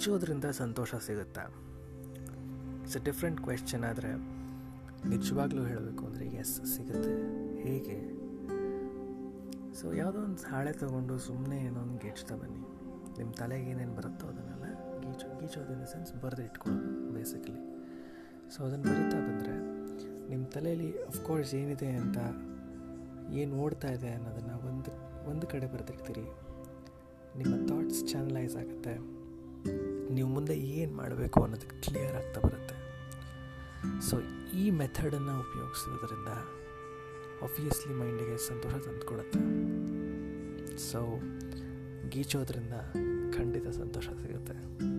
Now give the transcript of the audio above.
ಗೀಚೋದ್ರಿಂದ ಸಂತೋಷ ಸಿಗುತ್ತಾ? It's different question ಆದರೆ ನಿಜವಾಗ್ಲೂ ಹೇಳಬೇಕು ಅಂದರೆ ಎಸ್ ಸಿಗುತ್ತೆ. ಹೇಗೆ? ಸೊ ಯಾವುದೋ ಒಂದು ಹಾಳೆ ತೊಗೊಂಡು ಸುಮ್ಮನೆ ಏನೋ ಒಂದು ಗೀಚ್ತಾ ಬನ್ನಿ. ನಿಮ್ಮ ತಲೆಗೆ ಏನೇನು ಬರುತ್ತೋ ಅದನ್ನೆಲ್ಲ ಗೀಚು, ಗೀಚೋದು ಇನ್ ದ ಸೆನ್ಸ್ ಬರೆದು ಇಟ್ಕೊಳ್ಳೋದು ಬೇಸಿಕಲಿ ಸೊ ಅದನ್ನು ಬರಿತಾ ಬಂದರೆ ನಿಮ್ಮ ತಲೆಯಲ್ಲಿ ಅಫ್ಕೋರ್ಸ್ ಏನಿದೆ ಅಂತ ಏನು ಓಡ್ತಾ ಇದೆ ಅನ್ನೋದನ್ನು ಒಂದು ಒಂದು ಕಡೆ ಬರೆದಿರ್ತೀರಿ. ನಿಮ್ಮ ಥಾಟ್ಸ್ ಚಾನಲೈಸ್ ಆಗುತ್ತೆ. ನೀವು ಮುಂದೆ ಏನು ಮಾಡಬೇಕು ಅನ್ನೋದು ಕ್ಲಿಯರ್ ಆಗ್ತಾ ಬರುತ್ತೆ. ಸೊ ಈ ಮೆಥಡನ್ನು ಉಪಯೋಗಿಸೋದ್ರಿಂದ ಆಬ್ವಿಯಸ್ಲಿ ಮೈಂಡಿಗೆ ಸಂತೋಷ ತಂದುಕೊಡುತ್ತೆ. ಸೊ ಗೀಚೋದ್ರಿಂದ ಖಂಡಿತ ಸಂತೋಷ ಸಿಗುತ್ತೆ.